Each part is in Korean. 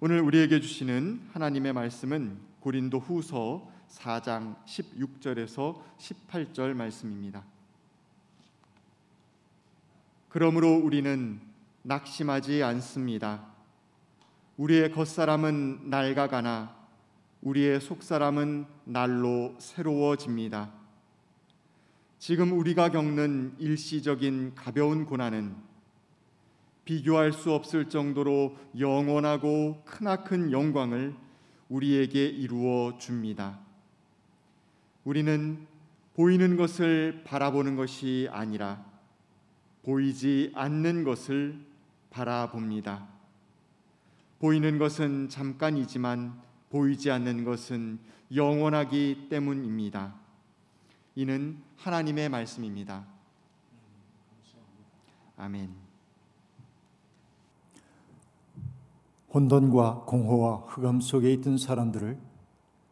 오늘 우리에게 주시는 하나님의 말씀은 고린도 후서 4장 16절에서 18절 말씀입니다. 그러므로 우리는 낙심하지 않습니다. 우리의 겉사람은 낡아가나 우리의 속사람은 날로 새로워집니다. 지금 우리가 겪는 일시적인 가벼운 고난은 비교할 수 없을 정도로 영원하고 크나큰 영광을 우리에게 이루어 줍니다. 우리는 보이는 것을 바라보는 것이 아니라 보이지 않는 것을 바라봅니다. 보이는 것은 잠깐이지만 보이지 않는 것은 영원하기 때문입니다. 이는 하나님의 말씀입니다. 아멘. 혼돈과 공허와 흑암 속에 있던 사람들을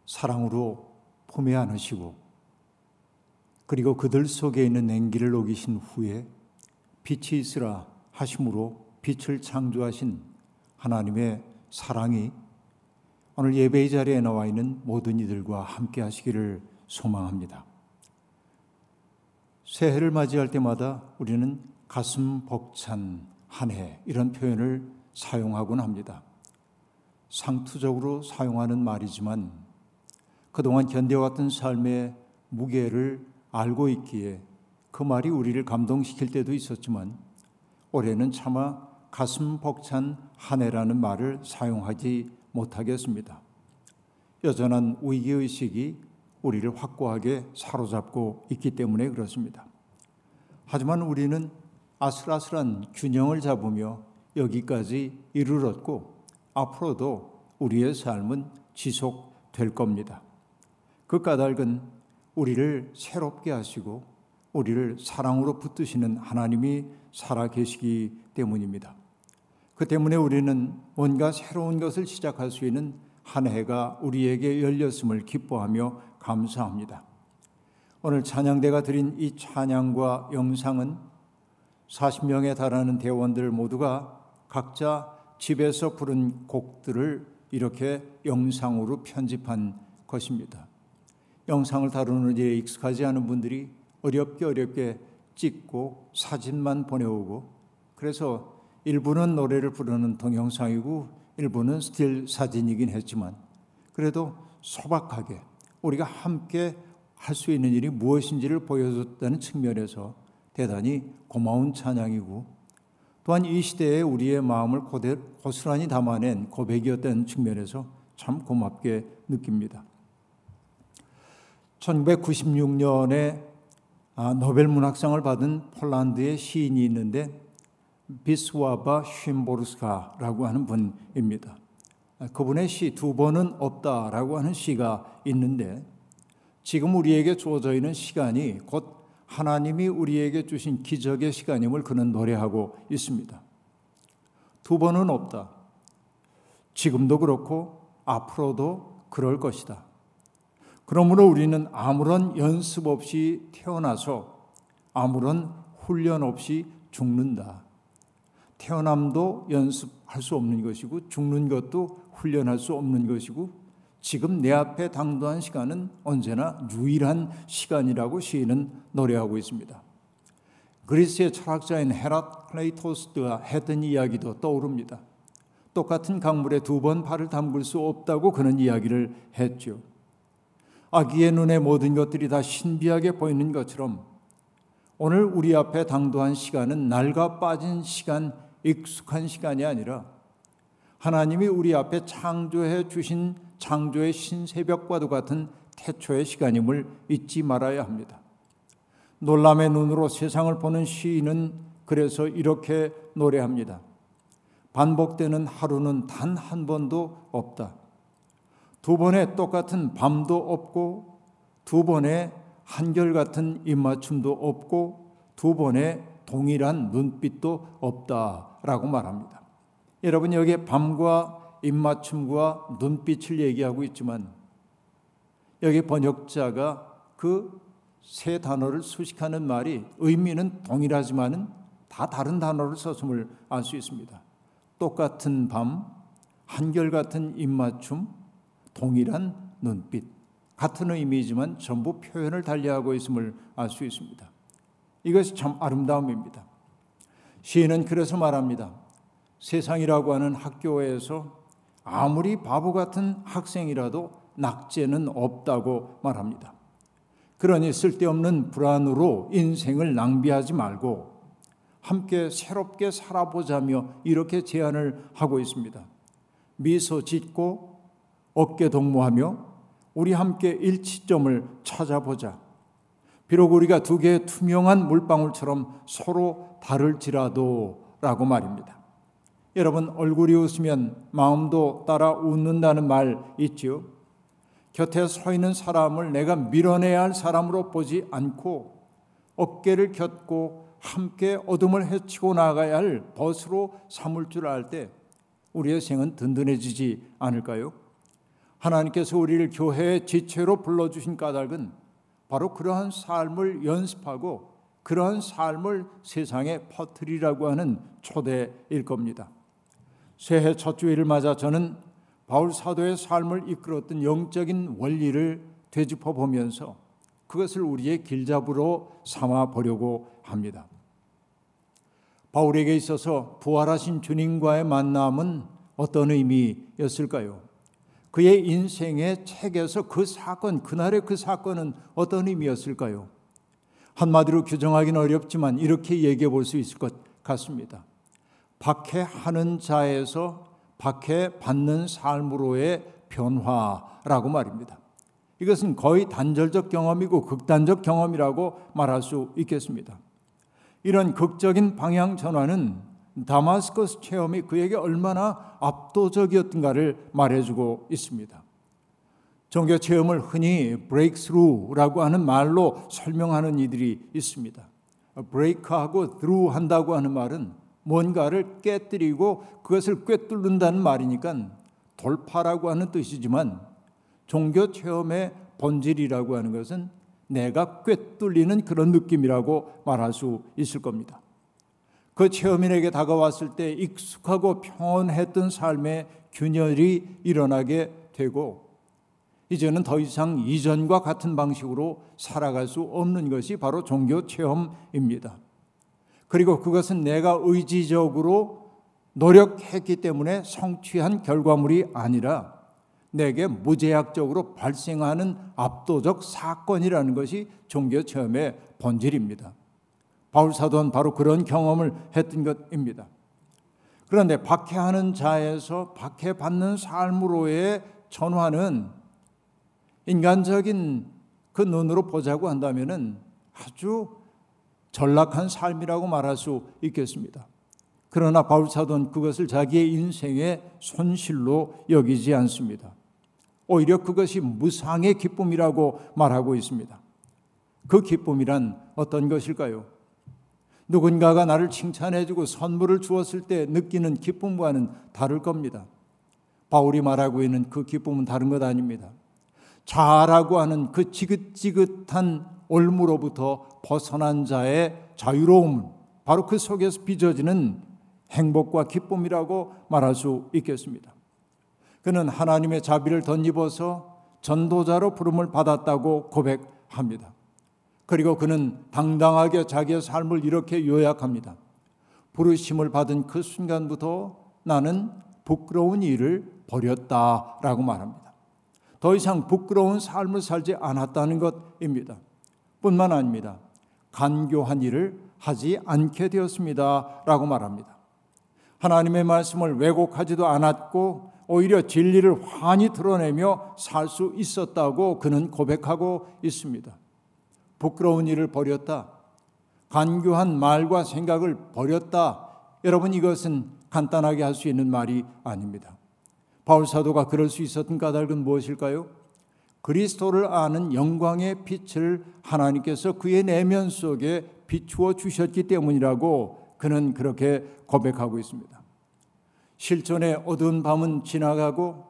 사랑으로 품에 안으시고 그리고 그들 속에 있는 냉기를 녹이신 후에 빛이 있으라 하심으로 빛을 창조하신 하나님의 사랑이 오늘 예배의 자리에 나와 있는 모든 이들과 함께 하시기를 소망합니다. 새해를 맞이할 때마다 우리는 가슴 벅찬 한 해 이런 표현을 사용하곤 합니다. 상투적으로 사용하는 말이지만 그동안 견뎌왔던 삶의 무게를 알고 있기에 그 말이 우리를 감동시킬 때도 있었지만 올해는 차마 가슴 벅찬 한 해라는 말을 사용하지 못하겠습니다. 여전한 위기의식이 우리를 확고하게 사로잡고 있기 때문에 그렇습니다. 하지만 우리는 아슬아슬한 균형을 잡으며 여기까지 이르렀고 앞으로도 우리의 삶은 지속될 겁니다. 그 까닭은 우리를 새롭게 하시고 우리를 사랑으로 붙드시는 하나님이 살아 계시기 때문입니다. 그 때문에 우리는 뭔가 새로운 것을 시작할 수 있는 한 해가 우리에게 열렸음을 기뻐하며 감사합니다. 오늘 찬양대가 드린 이 찬양과 영상은 40명에 달하는 대원들 모두가 각자 집에서 부른 곡들을 이렇게 영상으로 편집한 것입니다. 영상을 다루는 일에 익숙하지 않은 분들이 어렵게 어렵게 찍고 사진만 보내오고 그래서 일부는 노래를 부르는 동영상이고 일부는 스틸 사진이긴 했지만 그래도 소박하게 우리가 함께 할 수 있는 일이 무엇인지를 보여줬다는 측면에서 대단히 고마운 찬양이고 또한 이 시대에 우리의 마음을 고스란히 담아낸 고백이었다는 측면에서 참 고맙게 느낍니다. 1996년에 아, 노벨 문학상을 받은 폴란드의 시인이 있는데 비스와바 쉼보르스카라고 하는 분입니다. 그분의 시 두 번은 없다라고 하는 시가 있는데 지금 우리에게 주어져 있는 시간이 곧 하나님이 우리에게 주신 기적의 시간임을 그는 노래하고 있습니다. 두 번은 없다. 지금도 그렇고 앞으로도 그럴 것이다. 그러므로 우리는 아무런 연습 없이 태어나서 아무런 훈련 없이 죽는다. 태어남도 연습할 수 없는 것이고 죽는 것도 훈련할 수 없는 것이고 지금 내 앞에 당도한 시간은 언제나 유일한 시간이라고 시인은 노래하고 있습니다. 그리스의 철학자인 헤라클레이토스가 했던 이야기도 떠오릅니다. 똑같은 강물에 두 번 발을 담글 수 없다고 그는 이야기를 했죠. 아기의 눈에 모든 것들이 다 신비하게 보이는 것처럼 오늘 우리 앞에 당도한 시간은 낡아 빠진 시간 익숙한 시간이 아니라 하나님이 우리 앞에 창조해 주신 창조의 신새벽과도 같은 태초의 시간임을 잊지 말아야 합니다. 놀람의 눈으로 세상을 보는 시인은 그래서 이렇게 노래합니다. 반복되는 하루는 단 한 번도 없다. 두 번의 똑같은 밤도 없고 두 번의 한결같은 입맞춤도 없고 두 번의 동일한 눈빛도 없다 라고 말합니다. 여러분 여기에 밤과 입맞춤과 눈빛을 얘기하고 있지만 여기 번역자가 그 세 단어를 수식하는 말이 의미는 동일하지만은 다 다른 단어를 썼음을 알 수 있습니다. 똑같은 밤, 한결같은 입맞춤, 동일한 눈빛, 같은 의미지만 전부 표현을 달리하고 있음을 알 수 있습니다. 이것이 참 아름다움입니다. 시인은 그래서 말합니다. 세상이라고 하는 학교에서 아무리 바보 같은 학생이라도 낙제는 없다고 말합니다. 그러니 쓸데없는 불안으로 인생을 낭비하지 말고 함께 새롭게 살아보자며 이렇게 제안을 하고 있습니다. 미소 짓고 어깨 동무하며 우리 함께 일치점을 찾아보자. 비록 우리가 두 개의 투명한 물방울처럼 서로 다를지라도 라고 말입니다. 여러분 얼굴이 웃으면 마음도 따라 웃는다는 말 있지요. 곁에 서 있는 사람을 내가 밀어내야 할 사람으로 보지 않고 어깨를 곁고 함께 어둠을 헤치고 나가야 할 벗으로 삼을 줄 알 때 우리의 생은 든든해지지 않을까요? 하나님께서 우리를 교회의 지체로 불러주신 까닭은 바로 그러한 삶을 연습하고 그러한 삶을 세상에 퍼뜨리라고 하는 초대일 겁니다. 새해 첫 주일을 맞아 저는 바울 사도의 삶을 이끌었던 영적인 원리를 되짚어 보면서 그것을 우리의 길잡으로 삼아 보려고 합니다. 바울에게 있어서 부활하신 주님과의 만남은 어떤 의미였을까요? 그의 인생의 책에서 그 사건, 그날의 그 사건은 어떤 의미였을까요? 한마디로 규정하기는 어렵지만 이렇게 얘기해 볼 수 있을 것 같습니다. 박해하는 자에서 박해받는 삶으로의 변화라고 말입니다. 이것은 거의 단절적 경험이고 극단적 경험이라고 말할 수 있겠습니다. 이런 극적인 방향 전환은 다마스커스 체험이 그에게 얼마나 압도적이었던가를 말해주고 있습니다. 종교 체험을 흔히 breakthrough라고 하는 말로 설명하는 이들이 있습니다. break하고 through 한다고 하는 말은 뭔가를 깨뜨리고 그것을 꿰뚫는다는 말이니까 돌파라고 하는 뜻이지만 종교 체험의 본질이라고 하는 것은 내가 꿰뚫리는 그런 느낌이라고 말할 수 있을 겁니다. 그 체험인에게 다가왔을 때 익숙하고 평온했던 삶의 균열이 일어나게 되고 이제는 더 이상 이전과 같은 방식으로 살아갈 수 없는 것이 바로 종교 체험입니다. 그리고 그것은 내가 의지적으로 노력했기 때문에 성취한 결과물이 아니라 내게 무제약적으로 발생하는 압도적 사건이라는 것이 종교 체험의 본질입니다. 바울 사도는 바로 그런 경험을 했던 것입니다. 그런데 박해하는 자에서 박해받는 삶으로의 전환은 인간적인 그 눈으로 보자고 한다면은 아주 전락한 삶이라고 말할 수 있겠습니다. 그러나 바울 사도는 그것을 자기의 인생의 손실로 여기지 않습니다. 오히려 그것이 무상의 기쁨이라고 말하고 있습니다. 그 기쁨이란 어떤 것일까요? 누군가가 나를 칭찬해주고 선물을 주었을 때 느끼는 기쁨과는 다를 겁니다. 바울이 말하고 있는 그 기쁨은 다른 것 아닙니다. 자라고 하는 그 지긋지긋한 올무로부터 벗어난 자의 자유로움, 바로 그 속에서 빚어지는 행복과 기쁨이라고 말할 수 있겠습니다. 그는 하나님의 자비를 덧입어서 전도자로 부름을 받았다고 고백합니다. 그리고 그는 당당하게 자기의 삶을 이렇게 요약합니다. 부르심을 받은 그 순간부터 나는 부끄러운 일을 버렸다라고 말합니다. 더 이상 부끄러운 삶을 살지 않았다는 것입니다. 뿐만 아닙니다. 간교한 일을 하지 않게 되었습니다. 라고 말합니다. 하나님의 말씀을 왜곡하지도 않았고 오히려 진리를 환히 드러내며 살 수 있었다고 그는 고백하고 있습니다. 부끄러운 일을 버렸다. 간교한 말과 생각을 버렸다. 여러분 이것은 간단하게 할 수 있는 말이 아닙니다. 바울 사도가 그럴 수 있었던 까닭은 무엇일까요? 그리스도를 아는 영광의 빛을 하나님께서 그의 내면 속에 비추어 주셨기 때문이라고 그는 그렇게 고백하고 있습니다. 실존의 어두운 밤은 지나가고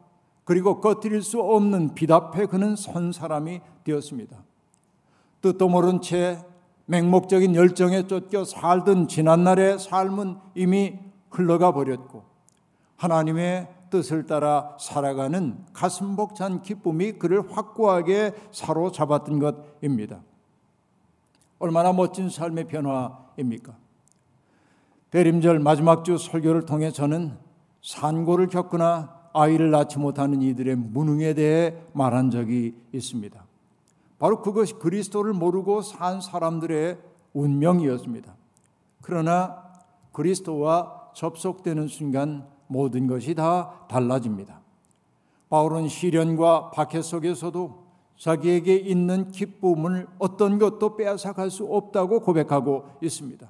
그리고 꺼뜨릴 수 없는 빛 앞에 그는 선 사람이 되었습니다. 뜻도 모른 채 맹목적인 열정에 쫓겨 살던 지난날의 삶은 이미 흘러가 버렸고 하나님의 뜻을 따라 살아가는 가슴 벅찬 기쁨이 그를 확고하게 사로잡았던 것입니다. 얼마나 멋진 삶의 변화입니까? 대림절 마지막 주 설교를 통해 저는 산고를 겪거나 아이를 낳지 못하는 이들의 무능에 대해 말한 적이 있습니다. 바로 그것이 그리스도를 모르고 산 사람들의 운명이었습니다. 그러나 그리스도와 접속되는 순간 모든 것이 다 달라집니다. 바울은 시련과 박해 속에서도 자기에게 있는 기쁨을 어떤 것도 빼앗아갈 수 없다고 고백하고 있습니다.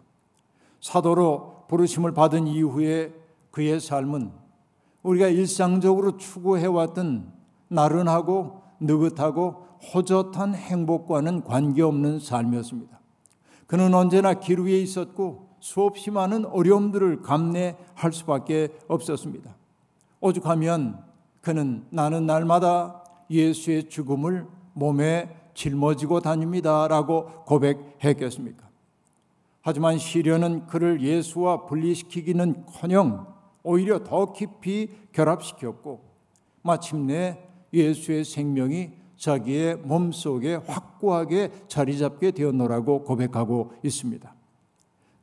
사도로 부르심을 받은 이후에 그의 삶은 우리가 일상적으로 추구해왔던 나른하고 느긋하고 호젓한 행복과는 관계없는 삶이었습니다. 그는 언제나 길 위에 있었고 수없이 많은 어려움들을 감내할 수밖에 없었습니다. 오죽하면 그는 나는 날마다 예수의 죽음을 몸에 짊어지고 다닙니다 라고 고백했겠습니까? 하지만 시련은 그를 예수와 분리시키기는 커녕 오히려 더 깊이 결합시켰고 마침내 예수의 생명이 자기의 몸속에 확고하게 자리 잡게 되었노라고 고백하고 있습니다.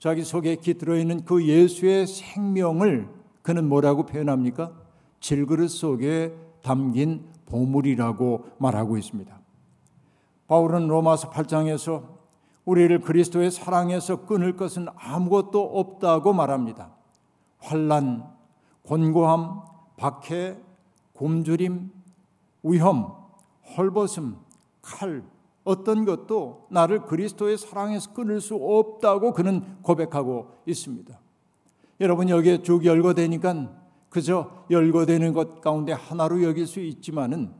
자기 속에 깃들어 있는 그 예수의 생명을 그는 뭐라고 표현합니까? 질그릇 속에 담긴 보물이라고 말하고 있습니다. 바울은 로마서 8장에서 우리를 그리스도의 사랑에서 끊을 것은 아무것도 없다고 말합니다. 환란, 곤고함, 박해, 곰주림, 위험, 헐벗음, 칼, 어떤 것도 나를 그리스도의 사랑에서 끊을 수 없다고 그는 고백하고 있습니다. 여러분 여기에 쭉 열거되니까 그저 열거되는 것 가운데 하나로 여길 수 있지만은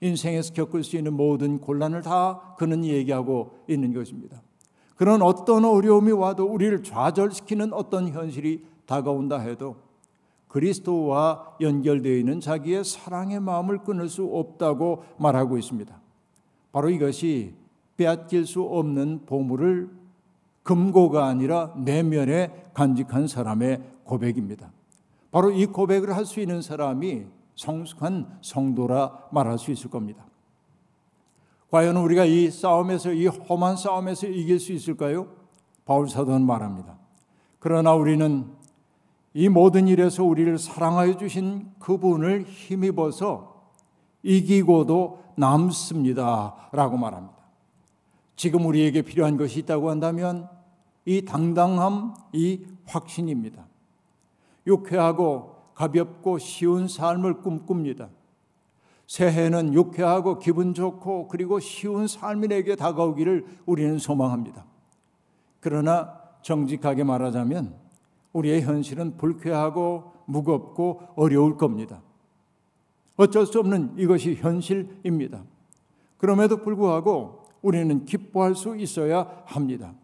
인생에서 겪을 수 있는 모든 곤란을 다 그는 얘기하고 있는 것입니다. 그런 어떤 어려움이 와도 우리를 좌절시키는 어떤 현실이 다가온다 해도 그리스도와 연결되어 있는 자기의 사랑의 마음을 끊을 수 없다고 말하고 있습니다. 바로 이것이 빼앗길 수 없는 보물을 금고가 아니라 내면에 간직한 사람의 고백입니다. 바로 이 고백을 할 수 있는 사람이 성숙한 성도라 말할 수 있을 겁니다. 과연 우리가 이 싸움에서 이 험한 싸움에서 이길 수 있을까요? 바울 사도는 말합니다. 그러나 우리는 이 모든 일에서 우리를 사랑하여 주신 그분을 힘입어서 이기고도 남습니다. 라고 말합니다. 지금 우리에게 필요한 것이 있다고 한다면 이 당당함, 이 확신입니다. 유쾌하고 가볍고 쉬운 삶을 꿈꿉니다. 새해는 유쾌하고 기분 좋고 그리고 쉬운 삶인에게 다가오기를 우리는 소망합니다. 그러나 정직하게 말하자면 우리의 현실은 불쾌하고 무겁고 어려울 겁니다. 어쩔 수 없는 이것이 현실입니다. 그럼에도 불구하고 우리는 기뻐할 수 있어야 합니다.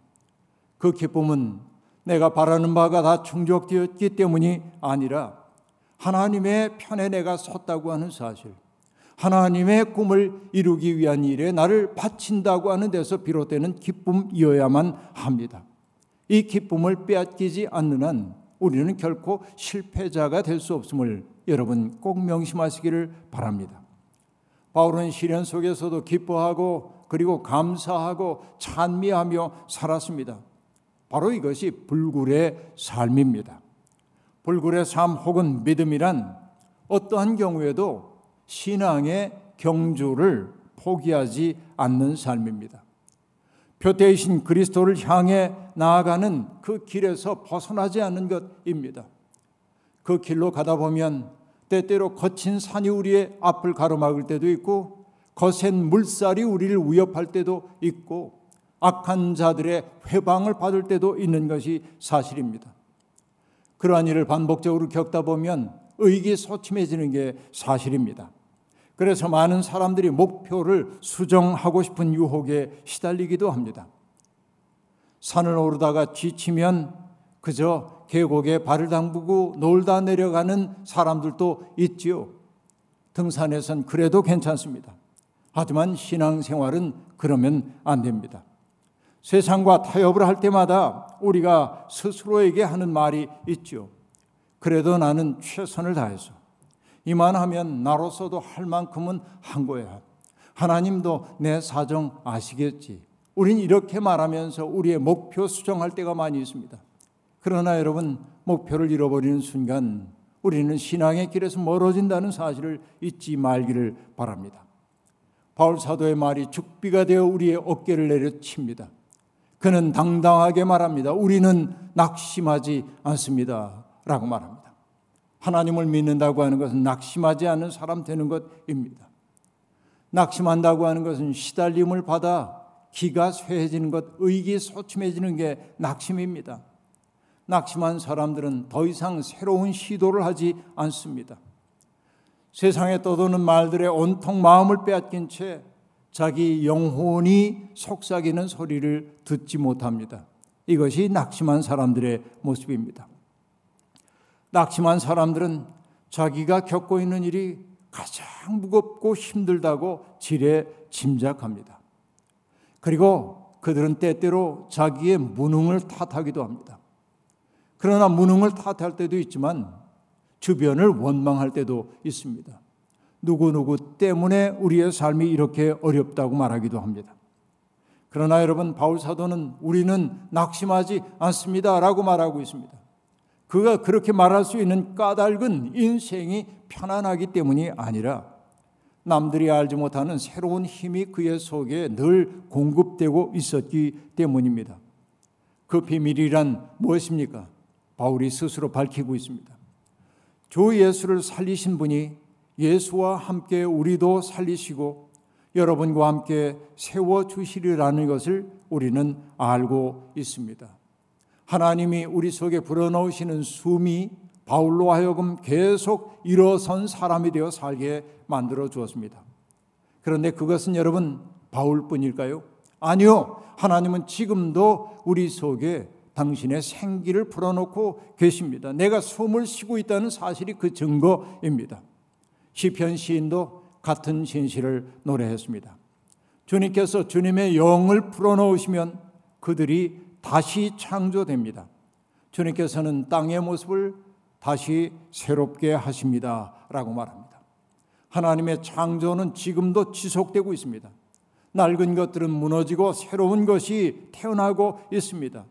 그 기쁨은 내가 바라는 바가 다 충족되었기 때문이 아니라 하나님의 편에 내가 섰다고 하는 사실, 하나님의 꿈을 이루기 위한 일에 나를 바친다고 하는 데서 비롯되는 기쁨이어야만 합니다. 이 기쁨을 빼앗기지 않는 한 우리는 결코 실패자가 될 수 없음을 여러분 꼭 명심하시기를 바랍니다. 바울은 시련 속에서도 기뻐하고 그리고 감사하고 찬미하며 살았습니다. 바로 이것이 불굴의 삶입니다. 불굴의 삶 혹은 믿음이란 어떠한 경우에도 신앙의 경주를 포기하지 않는 삶입니다. 표대이신 그리스도를 향해 나아가는 그 길에서 벗어나지 않는 것입니다. 그 길로 가다 보면 때때로 거친 산이 우리의 앞을 가로막을 때도 있고 거센 물살이 우리를 위협할 때도 있고 악한 자들의 회방을 받을 때도 있는 것이 사실입니다. 그러한 일을 반복적으로 겪다 보면 의기소침해지는 게 사실입니다. 그래서 많은 사람들이 목표를 수정하고 싶은 유혹에 시달리기도 합니다. 산을 오르다가 지치면 그저 계곡에 발을 담그고 놀다 내려가는 사람들도 있지요. 등산에선 그래도 괜찮습니다. 하지만 신앙생활은 그러면 안 됩니다. 세상과 타협을 할 때마다 우리가 스스로에게 하는 말이 있죠. 그래도 나는 최선을 다해서 이만하면 나로서도 할 만큼은 한 거야. 하나님도 내 사정 아시겠지. 우린 이렇게 말하면서 우리의 목표 수정할 때가 많이 있습니다. 그러나 여러분, 목표를 잃어버리는 순간 우리는 신앙의 길에서 멀어진다는 사실을 잊지 말기를 바랍니다. 바울 사도의 말이 죽비가 되어 우리의 어깨를 내려칩니다. 그는 당당하게 말합니다. 우리는 낙심하지 않습니다. 라고 말합니다. 하나님을 믿는다고 하는 것은 낙심하지 않는 사람 되는 것입니다. 낙심한다고 하는 것은 시달림을 받아 기가 쇠해지는 것, 의기소침해지는 게 낙심입니다. 낙심한 사람들은 더 이상 새로운 시도를 하지 않습니다. 세상에 떠도는 말들에 온통 마음을 빼앗긴 채 자기 영혼이 속삭이는 소리를 듣지 못합니다. 이것이 낙심한 사람들의 모습입니다. 낙심한 사람들은 자기가 겪고 있는 일이 가장 무겁고 힘들다고 지레 짐작합니다. 그리고 그들은 때때로 자기의 무능을 탓하기도 합니다. 그러나 무능을 탓할 때도 있지만 주변을 원망할 때도 있습니다. 누구누구 때문에 우리의 삶이 이렇게 어렵다고 말하기도 합니다. 그러나 여러분, 바울 사도는 우리는 낙심하지 않습니다. 라고 말하고 있습니다. 그가 그렇게 말할 수 있는 까닭은 인생이 편안하기 때문이 아니라 남들이 알지 못하는 새로운 힘이 그의 속에 늘 공급되고 있었기 때문입니다. 그 비밀이란 무엇입니까? 바울이 스스로 밝히고 있습니다. 주 예수를 살리신 분이 예수와 함께 우리도 살리시고 여러분과 함께 세워 주시리라는 것을 우리는 알고 있습니다. 하나님이 우리 속에 불어넣으시는 숨이 바울로 하여금 계속 일어선 사람이 되어 살게 만들어 주었습니다. 그런데 그것은 여러분 바울뿐일까요? 아니요. 하나님은 지금도 우리 속에 당신의 생기를 불어넣고 계십니다. 내가 숨을 쉬고 있다는 사실이 그 증거입니다. 시편 시인도 같은 진실을 노래했습니다. 주님께서 주님의 영을 불어넣으시면 그들이 다시 창조됩니다. 주님께서는 땅의 모습을 다시 새롭게 하십니다. 라고 말합니다. 하나님의 창조는 지금도 지속되고 있습니다. 낡은 것들은 무너지고 새로운 것이 태어나고 있습니다.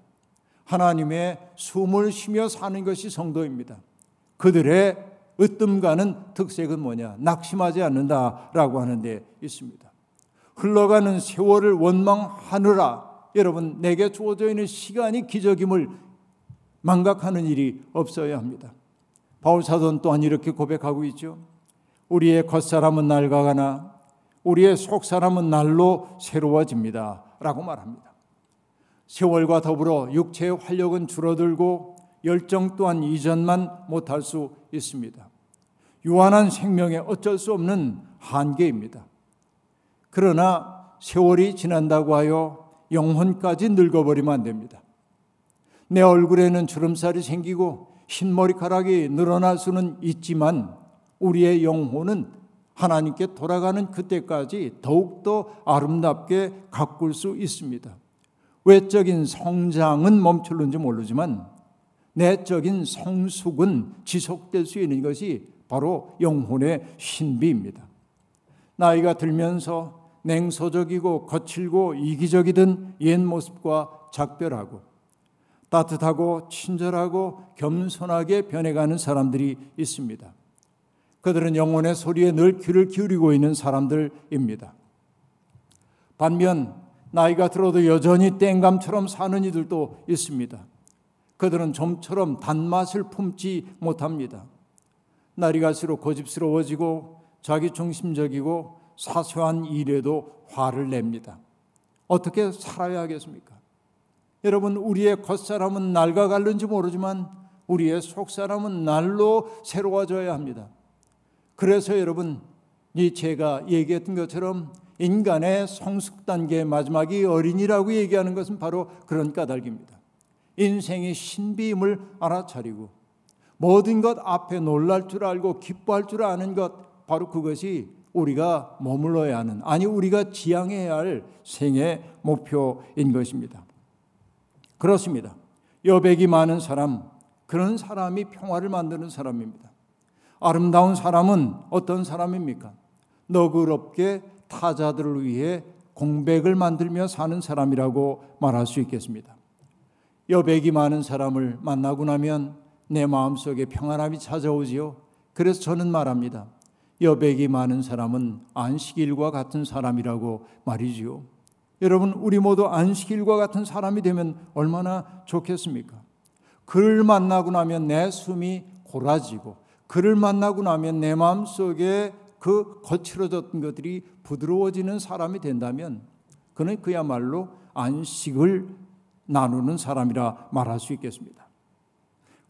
하나님의 숨을 쉬며 사는 것이 성도입니다. 그들의 으뜸가는 특색은 뭐냐? 낙심하지 않는다라고 하는 데 있습니다. 흘러가는 세월을 원망하느라 여러분 내게 주어져 있는 시간이 기적임을 망각하는 일이 없어야 합니다. 바울 사도는 또한 이렇게 고백하고 있죠. 우리의 겉사람은 낡아가나 우리의 속사람은 날로 새로워집니다. 라고 말합니다. 세월과 더불어 육체의 활력은 줄어들고 열정 또한 이전만 못할 수 있습니다. 유한한 생명에 어쩔 수 없는 한계입니다. 그러나 세월이 지난다고 하여 영혼까지 늙어버리면 안 됩니다. 내 얼굴에는 주름살이 생기고 흰 머리카락이 늘어날 수는 있지만 우리의 영혼은 하나님께 돌아가는 그때까지 더욱더 아름답게 가꿀 수 있습니다. 외적인 성장은 멈출는지 모르지만 내적인 성숙은 지속될 수 있는 것이 바로 영혼의 신비입니다. 나이가 들면서 냉소적이고 거칠고 이기적이던 옛 모습과 작별하고 따뜻하고 친절하고 겸손하게 변해가는 사람들이 있습니다. 그들은 영혼의 소리에 늘 귀를 기울이고 있는 사람들입니다. 반면 나이가 들어도 여전히 땡감처럼 사는 이들도 있습니다. 그들은 좀처럼 단맛을 품지 못합니다. 날이 갈수록 고집스러워지고 자기 중심적이고 사소한 일에도 화를 냅니다. 어떻게 살아야 하겠습니까? 여러분, 우리의 겉사람은 낡아갈는지 모르지만 우리의 속사람은 날로 새로워져야 합니다. 그래서 여러분, 이 제가 얘기했던 것처럼 인간의 성숙 단계의 마지막이 어린이라고 얘기하는 것은 바로 그런 까닭입니다. 인생의 신비임을 알아차리고 모든 것 앞에 놀랄 줄 알고 기뻐할 줄 아는 것 바로 그것이 우리가 머물러야 하는 아니 우리가 지향해야 할 생의 목표인 것입니다. 그렇습니다. 여백이 많은 사람, 그런 사람이 평화를 만드는 사람입니다. 아름다운 사람은 어떤 사람입니까? 너그럽게 타자들을 위해 공백을 만들며 사는 사람이라고 말할 수 있겠습니다. 여백이 많은 사람을 만나고 나면 내 마음속에 평안함이 찾아오지요. 그래서 저는 말합니다. 여백이 많은 사람은 안식일과 같은 사람이라고 말이지요. 여러분, 우리 모두 안식일과 같은 사람이 되면 얼마나 좋겠습니까? 그를 만나고 나면 내 숨이 고라지고, 그를 만나고 나면 내 마음 속에 그 거칠어졌던 것들이 부드러워지는 사람이 된다면, 그는 그야말로 안식을 나누는 사람이라 말할 수 있겠습니다.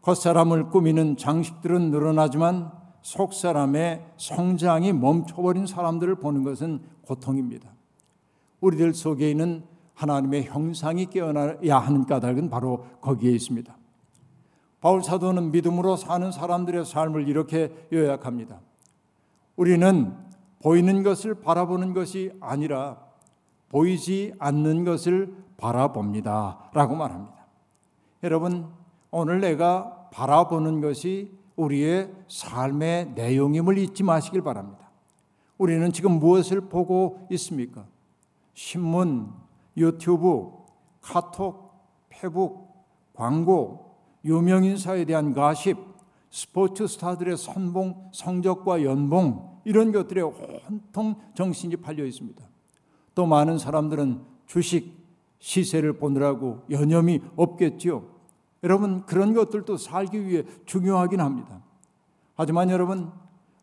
겉사람을 꾸미는 장식들은 늘어나지만 속사람의 성장이 멈춰버린 사람들을 보는 것은 고통입니다. 우리들 속에 있는 하나님의 형상이 깨어나야 하는 까닭은 바로 거기에 있습니다. 바울 사도는 믿음으로 사는 사람들의 삶을 이렇게 요약합니다. 우리는 보이는 것을 바라보는 것이 아니라 보이지 않는 것을 바라봅니다. 라고 말합니다. 여러분, 오늘 내가 바라보는 것이 우리의 삶의 내용임을 잊지 마시길 바랍니다. 우리는 지금 무엇을 보고 있습니까? 신문, 유튜브, 카톡, 페북, 광고, 유명 인사에 대한 가십, 스포츠 스타들의 선봉, 성적과 연봉 이런 것들에 온통 정신이 팔려 있습니다. 또 많은 사람들은 주식 시세를 보느라고 여념이 없겠지요. 여러분 그런 것들도 살기 위해 중요하긴 합니다. 하지만 여러분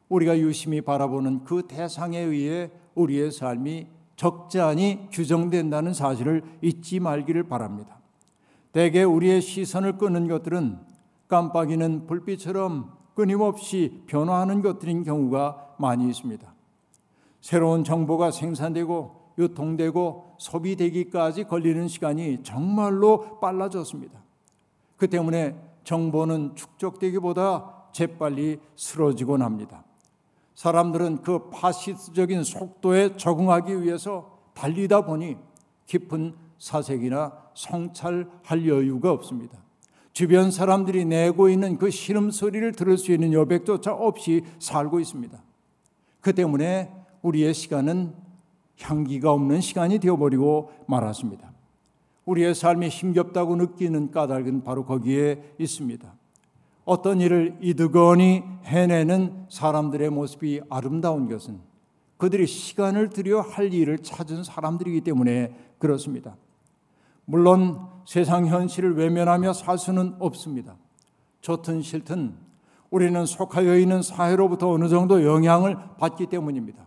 우리가 유심히 바라보는 그 대상에 의해 우리의 삶이 적잖이 규정된다는 사실을 잊지 말기를 바랍니다. 대개 우리의 시선을 끄는 것들은 깜빡이는 불빛처럼 끊임없이 변화하는 것들인 경우가 많이 있습니다. 새로운 정보가 생산되고 유통되고 소비되기까지 걸리는 시간이 정말로 빨라졌습니다. 그 때문에 정보는 축적되기보다 재빨리 쓰러지곤 합니다. 사람들은 그 파시스적인 속도에 적응하기 위해서 달리다 보니 깊은 사색이나 성찰할 여유가 없습니다. 주변 사람들이 내고 있는 그 신음 소리를 들을 수 있는 여백조차 없이 살고 있습니다. 그 때문에 우리의 시간은 향기가 없는 시간이 되어버리고 말았습니다. 우리의 삶이 힘겹다고 느끼는 까닭은 바로 거기에 있습니다. 어떤 일을 이득거니 해내는 사람들의 모습이 아름다운 것은 그들이 시간을 들여 할 일을 찾은 사람들이기 때문에 그렇습니다. 물론 세상 현실을 외면하며 살 수는 없습니다. 좋든 싫든 우리는 속하여 있는 사회로부터 어느 정도 영향을 받기 때문입니다.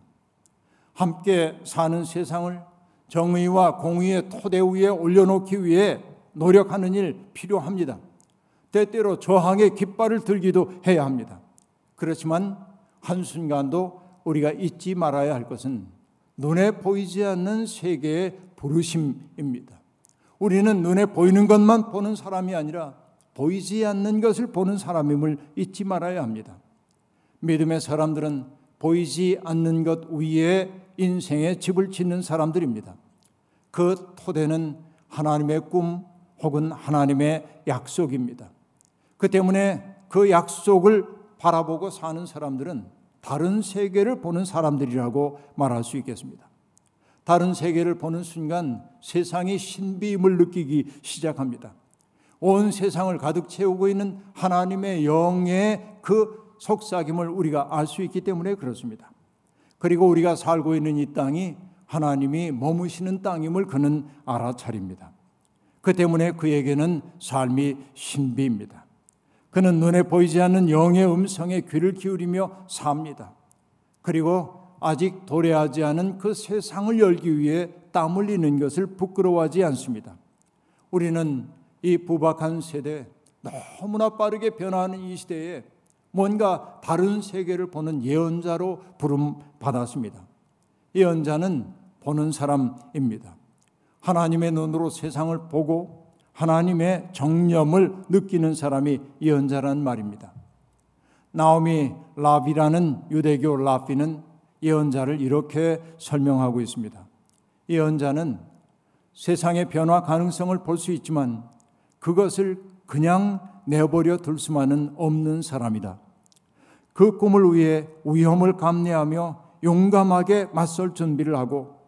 함께 사는 세상을 정의와 공의의 토대 위에 올려놓기 위해 노력하는 일 필요합니다. 때때로 저항의 깃발을 들기도 해야 합니다. 그렇지만 한순간도 우리가 잊지 말아야 할 것은 눈에 보이지 않는 세계의 부르심입니다. 우리는 눈에 보이는 것만 보는 사람이 아니라 보이지 않는 것을 보는 사람임을 잊지 말아야 합니다. 믿음의 사람들은 보이지 않는 것 위에 인생의 집을 짓는 사람들입니다. 그 토대는 하나님의 꿈 혹은 하나님의 약속입니다. 그 때문에 그 약속을 바라보고 사는 사람들은 다른 세계를 보는 사람들이라고 말할 수 있겠습니다. 다른 세계를 보는 순간 세상이 신비임을 느끼기 시작합니다. 온 세상을 가득 채우고 있는 하나님의 영의 그 속삭임을 우리가 알 수 있기 때문에 그렇습니다. 그리고 우리가 살고 있는 이 땅이 하나님이 머무시는 땅임을 그는 알아차립니다. 그 때문에 그에게는 삶이 신비입니다. 그는 눈에 보이지 않는 영의 음성에 귀를 기울이며 삽니다. 그리고 아직 도래하지 않은 그 세상을 열기 위해 땀 흘리는 것을 부끄러워하지 않습니다. 우리는 이 부박한 세대, 너무나 빠르게 변화하는 이 시대에 뭔가 다른 세계를 보는 예언자로 부름 받았습니다. 예언자는 보는 사람입니다. 하나님의 눈으로 세상을 보고 하나님의 정념을 느끼는 사람이 예언자라는 말입니다. 나오미 라비라는 유대교 라비는 예언자를 이렇게 설명하고 있습니다. 예언자는 세상의 변화 가능성을 볼 수 있지만 그것을 그냥 내버려 둘 수만은 없는 사람이다. 그 꿈을 위해 위험을 감내하며 용감하게 맞설 준비를 하고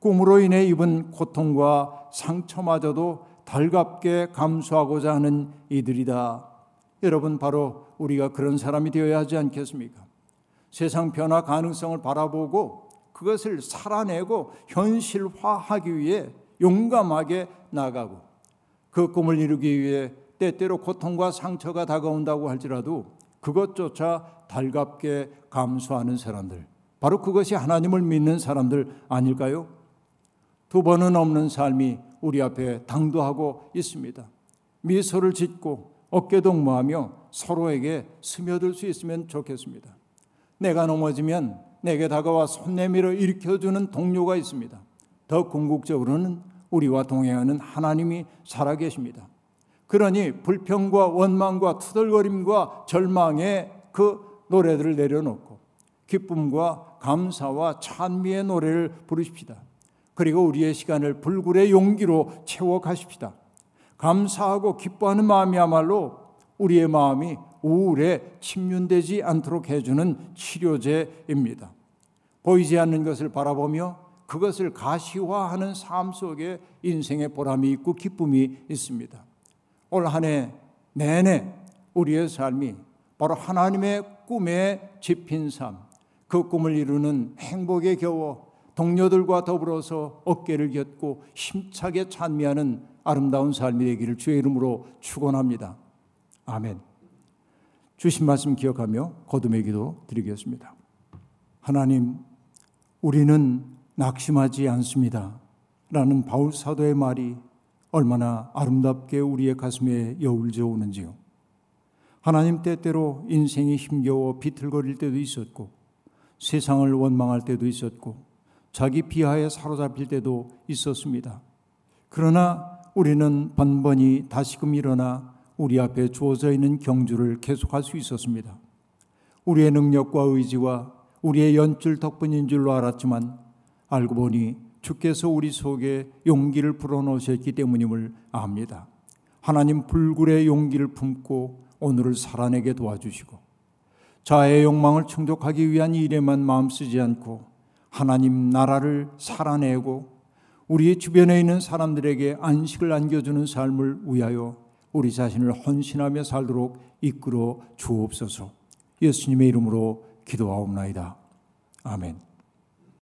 꿈으로 인해 입은 고통과 상처마저도 달갑게 감수하고자 하는 이들이다. 여러분 바로 우리가 그런 사람이 되어야 하지 않겠습니까? 세상 변화 가능성을 바라보고 그것을 살아내고 현실화하기 위해 용감하게 나가고 그 꿈을 이루기 위해 때때로 고통과 상처가 다가온다고 할지라도 그것조차 달갑게 감수하는 사람들 바로 그것이 하나님을 믿는 사람들 아닐까요? 두 번은 없는 삶이 우리 앞에 당도하고 있습니다. 미소를 짓고 어깨동무하며 서로에게 스며들 수 있으면 좋겠습니다. 내가 넘어지면 내게 다가와 손 내밀어 일으켜주는 동료가 있습니다. 더 궁극적으로는 우리와 동행하는 하나님이 살아계십니다. 그러니 불평과 원망과 투덜거림과 절망의 그 노래들을 내려놓고 기쁨과 감사와 찬미의 노래를 부르십시다. 그리고 우리의 시간을 불굴의 용기로 채워 가십시다. 감사하고 기뻐하는 마음이야말로 우리의 마음이 우울에 침륜되지 않도록 해주는 치료제입니다. 보이지 않는 것을 바라보며 그것을 가시화하는 삶 속에 인생의 보람이 있고 기쁨이 있습니다. 올 한 해 내내 우리의 삶이 바로 하나님의 꿈에 집힌 삶, 그 꿈을 이루는 행복에 겨워 동료들과 더불어서 어깨를 겼고 힘차게 찬미하는 아름다운 삶이 되기를 주의 이름으로 축원합니다. 아멘. 주신 말씀 기억하며 거듭의 기도 드리겠습니다. 하나님, 우리는 낙심하지 않습니다. 라는 바울 사도의 말이 얼마나 아름답게 우리의 가슴에 여울져 오는지요. 하나님 때때로 인생이 힘겨워 비틀거릴 때도 있었고 세상을 원망할 때도 있었고 자기 비하에 사로잡힐 때도 있었습니다. 그러나 우리는 번번이 다시금 일어나 우리 앞에 주어져 있는 경주를 계속할 수 있었습니다. 우리의 능력과 의지와 우리의 연줄 덕분인 줄로 알았지만 알고 보니 주께서 우리 속에 용기를 불어넣으셨기 때문임을 압니다. 하나님 불굴의 용기를 품고 오늘을 살아내게 도와주시고 자의 욕망을 충족하기 위한 일에만 마음 쓰지 않고 하나님 나라를 살아내고 우리 주변에 있는 사람들에게 안식을 안겨주는 삶을 위하여 우리 자신을 헌신하며 살도록 이끌어 주옵소서. 예수님의 이름으로 기도하옵나이다. 아멘.